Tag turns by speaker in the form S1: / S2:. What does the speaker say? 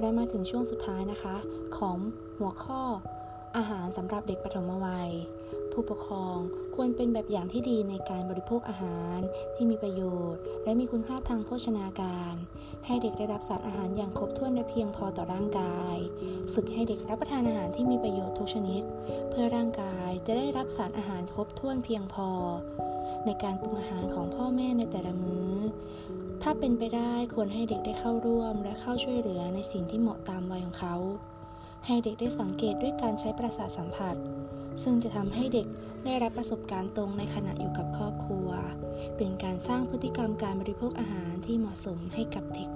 S1: และมาถึงช่วงสุดท้ายนะคะ ของหัวข้ออาหารสำหรับเด็กปฐมวัย ผู้ปกครองควรเป็นแบบอย่างที่ดีในการบริโภคอาหารที่มีประโยชน์ และมีคุณค่าทางโภชนาการ ให้เด็กได้รับสารอาหารอย่างครบถ้วนและเพียงพอต่อร่างกาย ฝึกให้เด็กรับประทานอาหารที่มีประโยชน์ทุกชนิด เพื่อร่างกายจะได้รับสารอาหารครบถ้วนเพียงพอ ในการปรุงอาหารของพ่อแม่ในแต่ละมื้อ ถ้าเป็นไปได้ควรให้เด็กได้เข้าร่วม และเข้าช่วยเหลือในสิ่งที่เหมาะตามวัยของเขา ให้เด็กได้สังเกตด้วยการใช้ประสาทสัมผัส ซึ่งจะทำให้เด็กได้รับประสบการณ์ตรงในขณะอยู่กับครอบครัว เป็นการสร้างพฤติกรรมการบริโภคอาหารที่เหมาะสมให้กับเด็ก